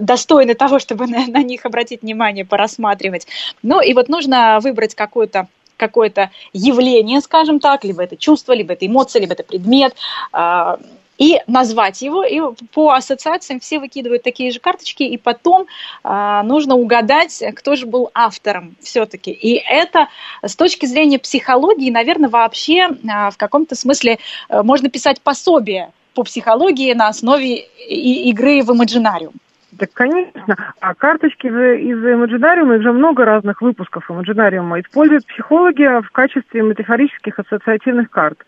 достойны того, чтобы на, на них обратить внимание, порассматривать. Ну и вот нужно выбрать какую-то какое-то явление, скажем так, либо это чувство, либо это эмоция, либо это предмет, и назвать его, и по ассоциациям все выкидывают такие же карточки, и потом э, нужно угадать, кто же был автором все-таки. И это с точки зрения психологии, наверное, вообще э, в каком-то смысле э, можно писать пособие по психологии на основе и, игры в Imaginarium. Да, конечно. А карточки из Imaginarium, их много разных выпусков Imaginarium, используют психологи в качестве метафорических ассоциативных карт.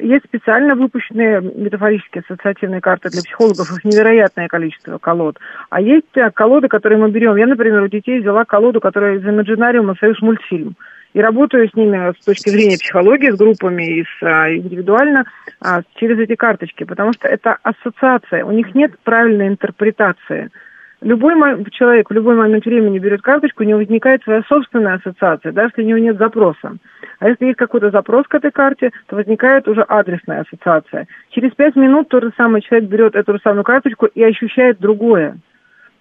Есть специально выпущенные метафорические ассоциативные карты для психологов, их невероятное количество колод. А есть э, колоды, которые мы берем. Я, например, у детей взяла колоду, которая из Imaginarium «Союз мультфильм» и работаю с ними с точки зрения психологии, с группами и с, а, индивидуально а, через эти карточки, потому что это ассоциация, у них нет правильной интерпретации любой человек в любой момент времени берет карточку, у него возникает своя собственная ассоциация, даже если у него нет запроса. А если есть какой-то запрос к этой карте, то возникает уже адресная ассоциация. Через пять минут тот же самый человек берет эту же самую карточку и ощущает другое.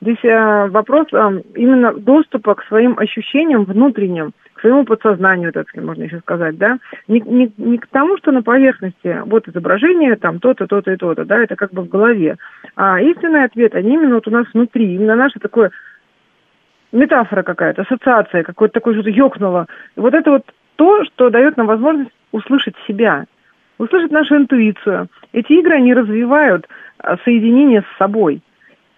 Здесь э, вопрос э, именно доступа к своим ощущениям внутренним, своему подсознанию, так сказать, можно еще сказать, да, не, не, не к тому, что на поверхности вот изображение, там то-то, то-то и то-то, да, это как бы в голове, а истинный ответ, они именно вот у нас внутри, именно наше такое метафора какая-то, ассоциация, какое-то такое что-то ёкнуло. И вот это вот то, что дает нам возможность услышать себя, услышать нашу интуицию. Эти игры, они развивают а, соединение с собой –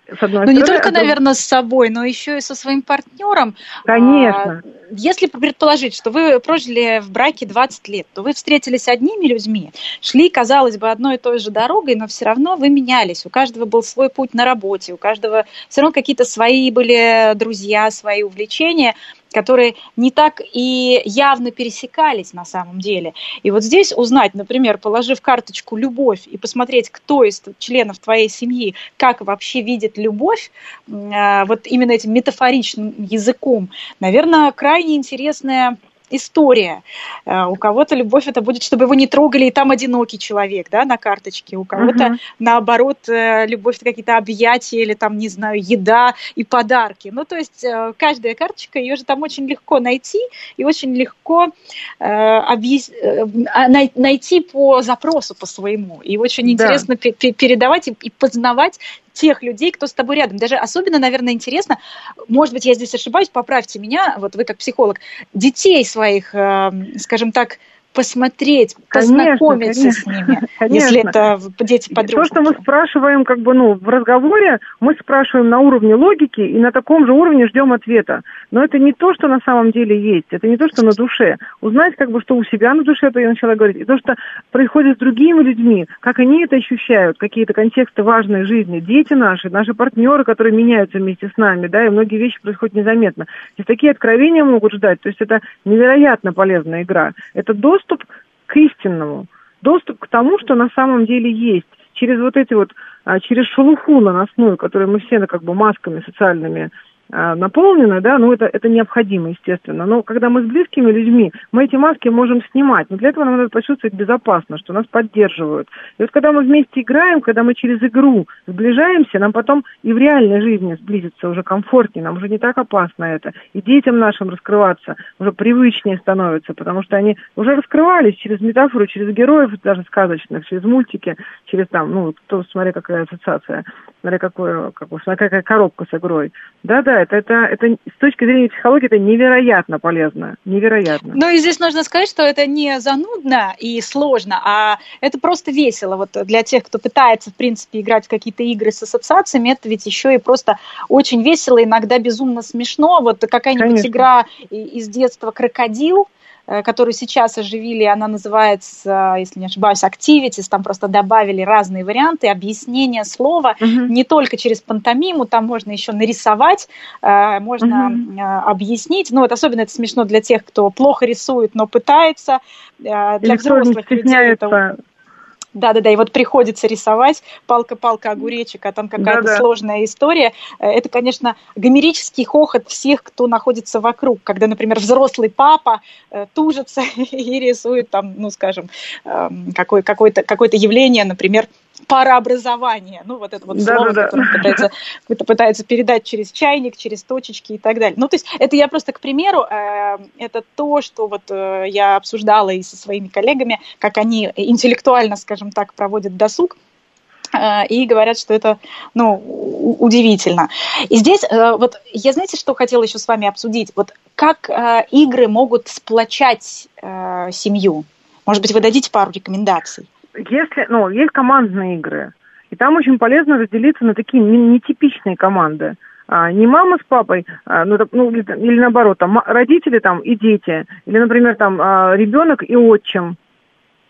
с одной ну, стороны. не только, а наверное, с собой, но еще и со своим партнером. Конечно. А, если предположить, что вы прожили в браке 20 лет, то вы встретились одними людьми, шли, казалось бы, одной и той же дорогой, но все равно вы менялись. У каждого был свой путь на работе, у каждого все равно какие-то свои были друзья, свои увлечения которые не так и явно пересекались на самом деле. И вот здесь узнать, например, положив карточку «любовь» и посмотреть, кто из членов твоей семьи как вообще видит любовь, а, вот именно этим метафоричным языком, наверное, крайне интересная история. Э, у кого-то любовь это будет, чтобы его не трогали, и там одинокий человек, да, на карточке. У кого-то, uh-huh. наоборот, э, любовь это какие-то объятия или там, не знаю, еда и подарки. Ну, то есть э, каждая карточка, ее же там очень легко найти и очень легко э, объяс... найти по запросу по своему. И очень да. интересно передавать и познавать тех людей, кто с тобой рядом. Даже особенно, наверное, интересно, может быть, я здесь ошибаюсь, поправьте меня, вот вы как психолог, детей своих, эм, скажем так, посмотреть, познакомиться конечно, с ними, конечно. если это дети подростки. То, что мы спрашиваем как бы, ну, в разговоре, мы спрашиваем на уровне логики и на таком же уровне ждем ответа. Но это не то, что на самом деле есть, это не то, что на душе. Узнать, как бы, что у себя на душе, это я начала говорить, и то, что происходит с другими людьми, как они это ощущают, какие-то контексты важной жизни, дети наши, наши партнеры, которые меняются вместе с нами, да, и многие вещи происходят незаметно. И такие откровения могут ждать, то есть это невероятно полезная игра. Это доступ доступ к истинному, доступ к тому, что на самом деле есть. Через вот эти вот, а, через шелуху наносную, которую мы все как бы масками социальными наполнена, да, ну это, это необходимо, естественно. Но когда мы с близкими людьми, мы эти маски можем снимать. Но для этого нам надо почувствовать безопасно, что нас поддерживают. И вот когда мы вместе играем, когда мы через игру сближаемся, нам потом и в реальной жизни сблизиться уже комфортнее, нам уже не так опасно это. И детям нашим раскрываться уже привычнее становится, потому что они уже раскрывались через метафору, через героев даже сказочных, через мультики, через там, ну, то, смотри, какая ассоциация, смотри, какое, как, смотри, какая коробка с игрой. Да-да, это, это, это с точки зрения психологии это невероятно полезно, невероятно. Ну и здесь нужно сказать, что это не занудно и сложно, а это просто весело. Вот для тех, кто пытается, в принципе, играть в какие-то игры с ассоциациями, это ведь еще и просто очень весело, иногда безумно смешно. Вот какая-нибудь игра из детства «Крокодил», которую сейчас оживили, она называется, если не ошибаюсь, Activities, там просто добавили разные варианты объяснения слова, угу. не только через пантомиму, там можно еще нарисовать, э, можно угу. объяснить, ну вот особенно это смешно для тех, кто плохо рисует, но пытается, для Или взрослых людей это да-да-да, и вот приходится рисовать палка-палка огуречек, а там какая-то Да-да. сложная история. Э, это, конечно, гомерический хохот всех, кто находится вокруг, когда, например, взрослый папа э, тужится и рисует там, ну, скажем, э, какое- какое-то, какое-то явление, например, парообразование, ну вот это вот да, слово, да, которое да. Пытается, пытается передать через чайник, через точечки и так далее. Ну то есть это я просто, к примеру, э, это то, что вот э, я обсуждала и со своими коллегами, как они интеллектуально, скажем так, проводят досуг, э, и говорят, что это, ну, удивительно. И здесь, э, вот, я, знаете, что хотела еще с вами обсудить? Вот как э, игры могут сплочать семью? Может быть, вы дадите пару рекомендаций? Если, ну, есть командные игры, и там очень полезно разделиться на такие нетипичные команды. А, не мама с папой, а, ну, ну или, или наоборот, там родители там и дети, или, например, там а, ребенок и отчим.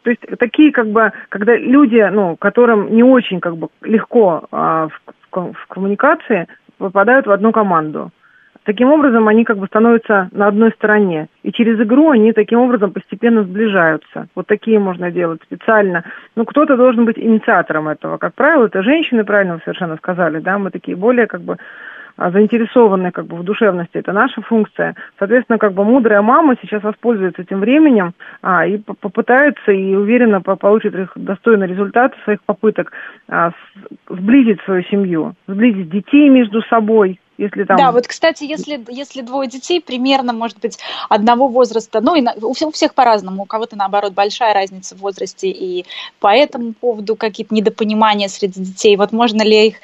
То есть такие как бы, когда люди, ну, которым не очень как бы легко а, в, в коммуникации, попадают в одну команду. Таким образом, они как бы становятся на одной стороне. И через игру они таким образом постепенно сближаются. Вот такие можно делать специально. Ну, кто-то должен быть инициатором этого. Как правило, это женщины, правильно вы совершенно сказали, да, мы такие более как бы а, заинтересованы как бы в душевности, это наша функция. Соответственно, как бы мудрая мама сейчас воспользуется этим временем а, и попытается и уверенно получит их достойный результат своих попыток а, сблизить свою семью, сблизить детей между собой, Если там... Да, вот, кстати, если, если двое детей примерно, может быть, одного возраста, ну, и на, у, всех, у всех по-разному, у кого-то, наоборот, большая разница в возрасте, и по этому поводу какие-то недопонимания среди детей, вот можно ли их,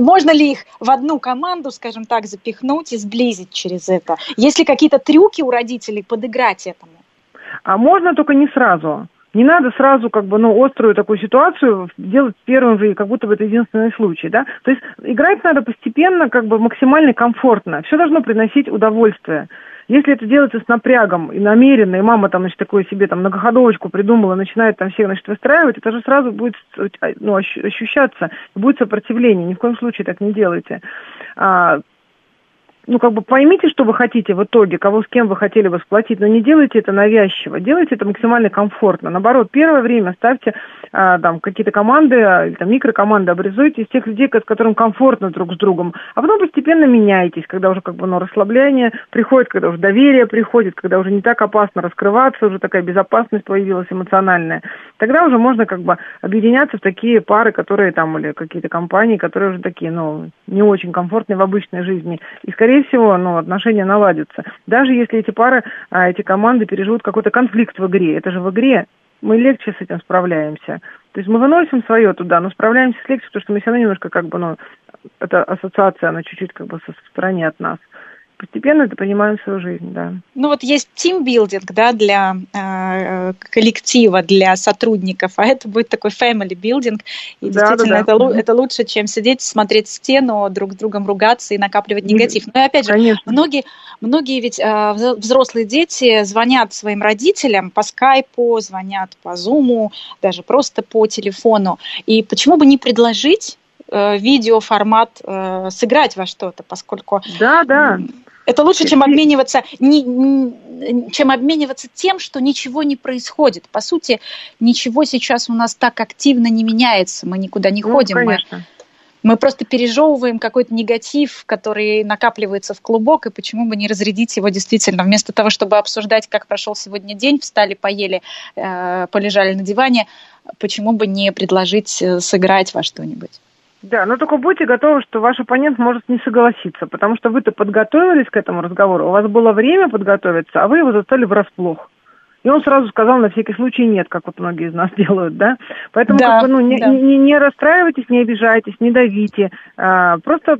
можно ли их в одну команду, скажем так, запихнуть и сблизить через это? Есть ли какие-то трюки у родителей подыграть этому? А можно, только не сразу. Не надо сразу как бы, ну, острую такую ситуацию делать первым же, как будто бы это единственный случай, да. То есть играть надо постепенно, как бы максимально комфортно. Все должно приносить удовольствие. Если это делается с напрягом и намеренно, и мама там, значит, такое себе там многоходовочку придумала, начинает там всех, значит, выстраивать, это же сразу будет ну, ощущаться, будет сопротивление. Ни в коем случае так не делайте. А, ну, как бы поймите, что вы хотите в итоге, кого с кем вы хотели бы сплотить, но не делайте это навязчиво, делайте это максимально комфортно. Наоборот, первое время ставьте а, там какие-то команды, а, или там микрокоманды, образуйте из тех людей, с которым комфортно друг с другом, а потом постепенно меняйтесь, когда уже как бы ну, расслабление приходит, когда уже доверие приходит, когда уже не так опасно раскрываться, уже такая безопасность появилась эмоциональная. Тогда уже можно как бы объединяться в такие пары, которые там, или какие-то компании, которые уже такие, ну, не очень комфортные в обычной жизни. И, скорее скорее всего, ну, отношения наладятся. Даже если эти пары, а, эти команды переживут какой-то конфликт в игре, это же в игре, мы легче с этим справляемся. То есть мы выносим свое туда, но справляемся с легче, потому что мы все равно немножко как бы, ну, эта ассоциация, она чуть-чуть как бы со стороны от нас постепенно это понимаем свою жизнь, да. Ну вот есть тимбилдинг, да, для э, коллектива, для сотрудников, а это будет такой family building, и да, действительно да, да. Это, это лучше, чем сидеть, смотреть стену, друг с другом ругаться и накапливать негатив. Но ну и опять же, Конечно. многие, многие ведь э, взрослые дети звонят своим родителям по скайпу, звонят по зуму, даже просто по телефону, и почему бы не предложить э, видеоформат э, сыграть во что-то, поскольку да, да. Это лучше, чем обмениваться, не, чем обмениваться тем, что ничего не происходит. По сути, ничего сейчас у нас так активно не меняется, мы никуда не ну, ходим. Конечно. Мы, мы просто пережевываем какой-то негатив, который накапливается в клубок, и почему бы не разрядить его действительно, вместо того, чтобы обсуждать, как прошел сегодня день, встали, поели, э, полежали на диване, почему бы не предложить э, сыграть во что-нибудь? Да, но только будьте готовы, что ваш оппонент может не согласиться, потому что вы-то подготовились к этому разговору, у вас было время подготовиться, а вы его застали врасплох. И он сразу сказал на всякий случай нет, как вот многие из нас делают, да. Поэтому да, как бы, ну, не, да. не, не расстраивайтесь, не обижайтесь, не давите. А, просто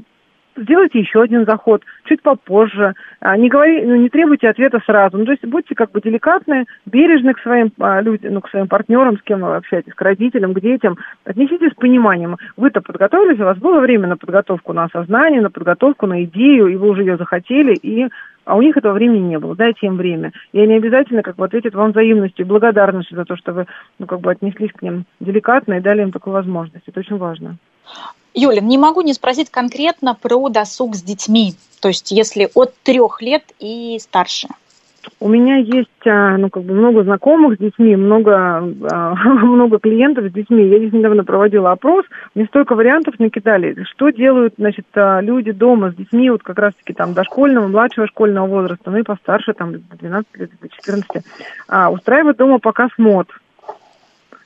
сделайте еще один заход, чуть попозже, а, не, говори, ну, не требуйте ответа сразу. Ну, то есть будьте как бы деликатны, бережны к своим а, людям, ну, к своим партнерам, с кем вы общаетесь, к родителям, к детям. Отнеситесь с пониманием. Вы-то подготовились, у вас было время на подготовку на осознание, на подготовку, на идею, и вы уже ее захотели, и а у них этого времени не было. Дайте им время. И они обязательно как бы ответят вам взаимностью и благодарностью за то, что вы ну, как бы отнеслись к ним деликатно и дали им такую возможность. Это очень важно. Юля, не могу не спросить конкретно про досуг с детьми, то есть если от трех лет и старше. У меня есть а, ну, как бы много знакомых с детьми, много, а, много клиентов с детьми. Я здесь недавно проводила опрос, мне столько вариантов накидали. Что делают значит, а, люди дома с детьми, вот как раз-таки там дошкольного, младшего школьного возраста, ну и постарше, там, до 12 лет, до 14. А, устраивают дома показ мод.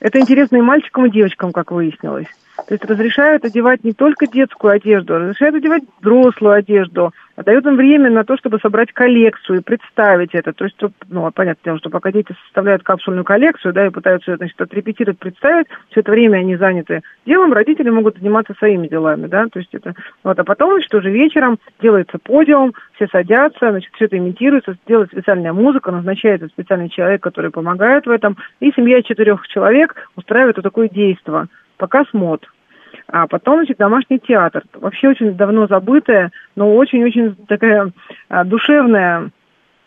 Это интересно и мальчикам, и девочкам, как выяснилось. То есть разрешают одевать не только детскую одежду, разрешают одевать взрослую одежду, дают им время на то, чтобы собрать коллекцию и представить это. То есть, ну, понятное дело, что пока дети составляют капсульную коллекцию, да, и пытаются, значит, отрепетировать, представить, все это время они заняты делом, родители могут заниматься своими делами, да, то есть это, вот, а потом, значит, уже вечером делается подиум, все садятся, значит, все это имитируется, делается специальная музыка, назначается специальный человек, который помогает в этом, и семья четырех человек устраивает вот такое действие показ мод. А потом, значит, домашний театр. Вообще очень давно забытая, но очень-очень такая а, душевная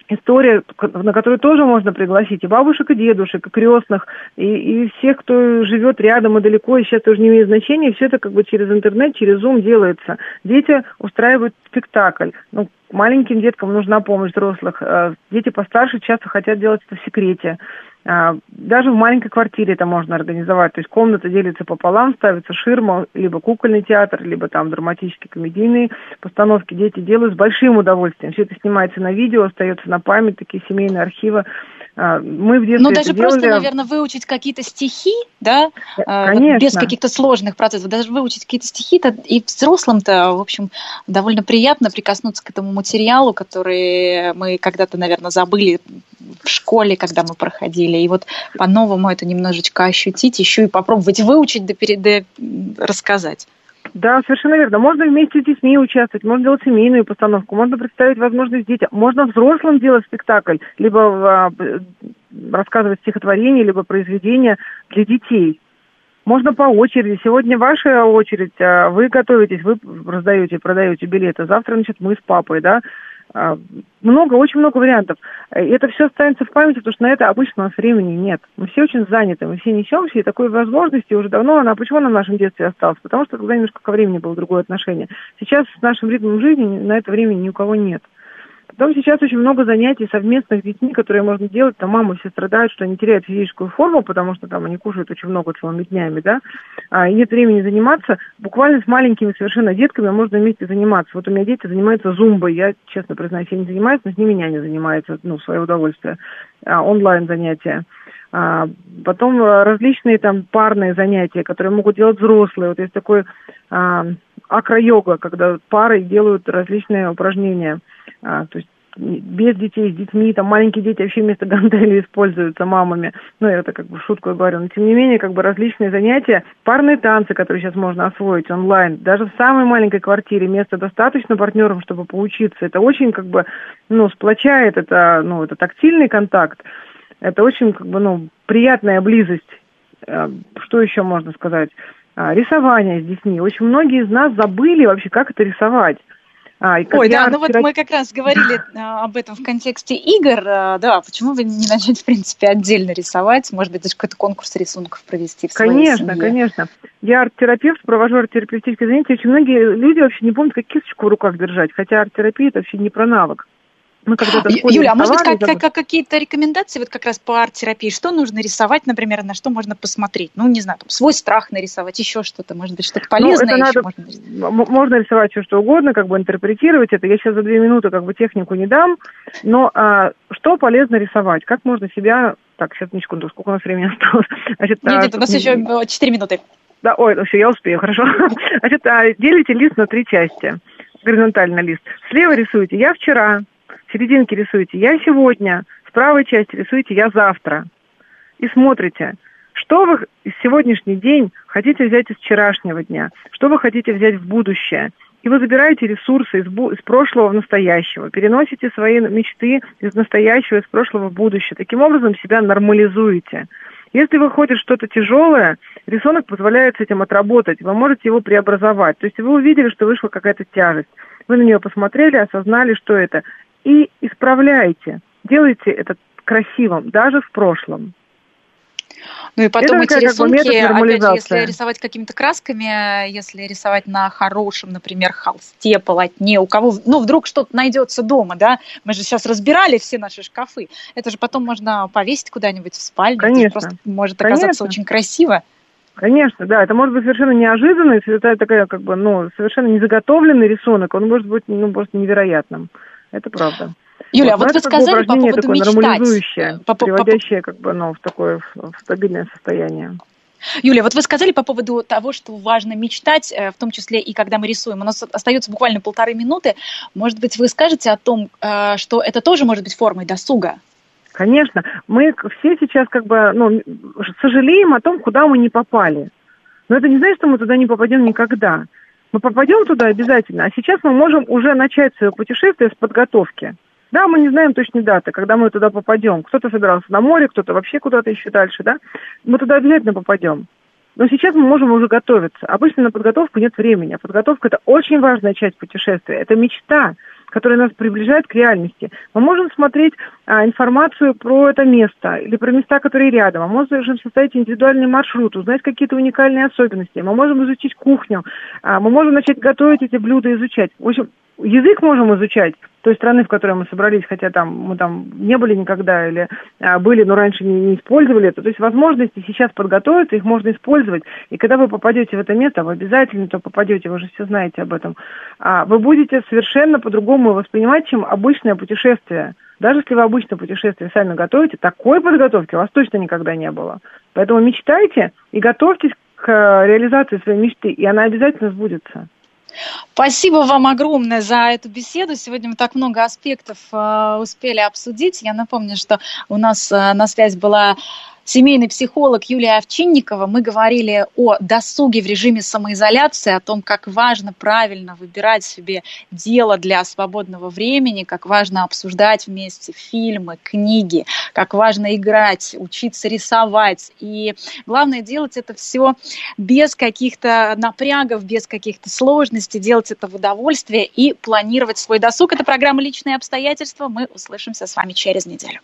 история, на которую тоже можно пригласить и бабушек, и дедушек, и крестных, и, и всех, кто живет рядом и далеко, и сейчас тоже не имеет значения, все это как бы через интернет, через Zoom делается. Дети устраивают спектакль. Ну, маленьким деткам нужна помощь взрослых. А, дети постарше часто хотят делать это в секрете. А, даже в маленькой квартире это можно организовать. То есть комната делится пополам, ставится ширма, либо кукольный театр, либо там драматические комедийные постановки. Дети делают с большим удовольствием. Все это снимается на видео, остается на память, такие семейные архивы. А, мы в детстве Ну, даже просто, делали... наверное, выучить какие-то стихи, да, а, Конечно. без каких-то сложных процессов, даже выучить какие-то стихи, -то, и взрослым-то, в общем, довольно приятно прикоснуться к этому материалу, который мы когда-то, наверное, забыли в школе, когда мы проходили. И вот по-новому это немножечко ощутить, еще и попробовать выучить, да, перед, да рассказать. Да, совершенно верно. Можно вместе с детьми участвовать, можно делать семейную постановку, можно представить возможность детям, можно взрослым делать спектакль, либо а, рассказывать стихотворение, либо произведение для детей. Можно по очереди. Сегодня ваша очередь, а вы готовитесь, вы раздаете, продаете билеты. Завтра, значит, мы с папой, да. А, много, очень много вариантов. И это все останется в памяти, потому что на это обычно у нас времени нет. Мы все очень заняты, мы все несемся, и такой возможности уже давно, она почему она в нашем детстве осталась? Потому что тогда немножко ко времени было другое отношение. Сейчас с нашим ритмом жизни на это времени ни у кого нет. Потом сейчас очень много занятий совместных с детьми, которые можно делать. Там мамы все страдают, что они теряют физическую форму, потому что там они кушают очень много целыми днями, да, а, и нет времени заниматься. Буквально с маленькими совершенно детками можно вместе заниматься. Вот у меня дети занимаются зумбой. Я, честно признаюсь, я не занимаюсь, но с ними няня занимается, ну, в свое удовольствие. А, онлайн занятия. А, потом различные там парные занятия, которые могут делать взрослые. Вот есть такой а, акро-йога, когда пары делают различные упражнения – а, то есть без детей, с детьми, там маленькие дети вообще вместо гантели используются мамами. Ну, это как бы шутку я говорю. Но тем не менее, как бы различные занятия, парные танцы, которые сейчас можно освоить онлайн, даже в самой маленькой квартире места достаточно партнерам, чтобы поучиться. Это очень как бы, ну, сплочает, это, ну, это тактильный контакт. Это очень как бы, ну, приятная близость. А, что еще можно сказать? А, рисование с детьми. Очень многие из нас забыли вообще, как это рисовать. А, Ой, да, ну вот мы как раз говорили а, об этом в контексте игр. А, да, почему бы не начать, в принципе, отдельно рисовать? Может быть, даже какой-то конкурс рисунков провести в Конечно, семье. конечно. Я арт-терапевт, провожу арт-терапевтические занятия. Очень многие люди вообще не помнят, как кисточку в руках держать, хотя арт-терапия – это вообще не про навык. Мы когда-то Юля, а может быть как, как, как, какие-то рекомендации вот как раз по арт-терапии? Что нужно рисовать, например, на что можно посмотреть? Ну, не знаю, там, свой страх нарисовать, еще что-то, может быть, что-то полезное ну, это надо, можно Можно рисовать все, что угодно, как бы интерпретировать это. Я сейчас за две минуты как бы технику не дам, но а, что полезно рисовать? Как можно себя... Так, сейчас, на секунду, сколько у нас времени осталось? Значит, нет, а, нет, у нас еще четыре минуты. Да, ой, ну все, я успею, хорошо. Значит, а, делите лист на три части, горизонтальный лист. Слева рисуете «я вчера», серединке рисуете «я сегодня», в правой части рисуете «я завтра». И смотрите, что вы сегодняшний день хотите взять из вчерашнего дня, что вы хотите взять в будущее. И вы забираете ресурсы из, из прошлого в настоящего, переносите свои мечты из настоящего, из прошлого в будущее. Таким образом себя нормализуете. Если выходит что-то тяжелое, рисунок позволяет с этим отработать, вы можете его преобразовать. То есть вы увидели, что вышла какая-то тяжесть. Вы на нее посмотрели, осознали, что это и исправляйте. Делайте это красивым, даже в прошлом. Ну и потом это эти рисунки, опять же, если рисовать какими-то красками, если рисовать на хорошем, например, холсте, полотне, у кого, ну, вдруг что-то найдется дома, да, мы же сейчас разбирали все наши шкафы, это же потом можно повесить куда-нибудь в спальне, Конечно. просто может оказаться Конечно. очень красиво. Конечно, да, это может быть совершенно неожиданный, это такая, как бы, ну, совершенно незаготовленный рисунок, он может быть, ну, просто невероятным. Это правда. Юля, вот, вот вы сказали по поводу такое мечтать. По, приводящее как бы, ну, в такое в, в стабильное состояние. Юля, вот вы сказали по поводу того, что важно мечтать, э, в том числе и когда мы рисуем. У нас остается буквально полторы минуты. Может быть, вы скажете о том, э, что это тоже может быть формой досуга? Конечно. Мы все сейчас как бы ну, сожалеем о том, куда мы не попали. Но это не значит, что мы туда не попадем никогда. Мы попадем туда обязательно, а сейчас мы можем уже начать свое путешествие с подготовки. Да, мы не знаем точной даты, когда мы туда попадем. Кто-то собирался на море, кто-то вообще куда-то еще дальше, да. Мы туда обязательно попадем. Но сейчас мы можем уже готовиться. Обычно на подготовку нет времени. Подготовка – это очень важная часть путешествия. Это мечта которые нас приближают к реальности. Мы можем смотреть а, информацию про это место или про места, которые рядом. Мы можем составить индивидуальный маршрут, узнать какие-то уникальные особенности. Мы можем изучить кухню. А, мы можем начать готовить эти блюда, изучать. В общем, язык можем изучать той страны, в которой мы собрались, хотя там мы там не были никогда или а, были, но раньше не, не использовали это. То есть возможности сейчас подготовиться, их можно использовать. И когда вы попадете в это место, вы обязательно то попадете, вы же все знаете об этом, а, вы будете совершенно по-другому воспринимать, чем обычное путешествие – Даже если вы обычно путешествие сами готовите, такой подготовки у вас точно никогда не было. Поэтому мечтайте и готовьтесь к реализации своей мечты, и она обязательно сбудется. Спасибо вам огромное за эту беседу. Сегодня мы так много аспектов э, успели обсудить. Я напомню, что у нас э, на связь была семейный психолог Юлия Овчинникова. Мы говорили о досуге в режиме самоизоляции, о том, как важно правильно выбирать себе дело для свободного времени, как важно обсуждать вместе фильмы, книги, как важно играть, учиться рисовать. И главное делать это все без каких-то напрягов, без каких-то сложностей, делать это в удовольствие и планировать свой досуг. Это программа «Личные обстоятельства». Мы услышимся с вами через неделю.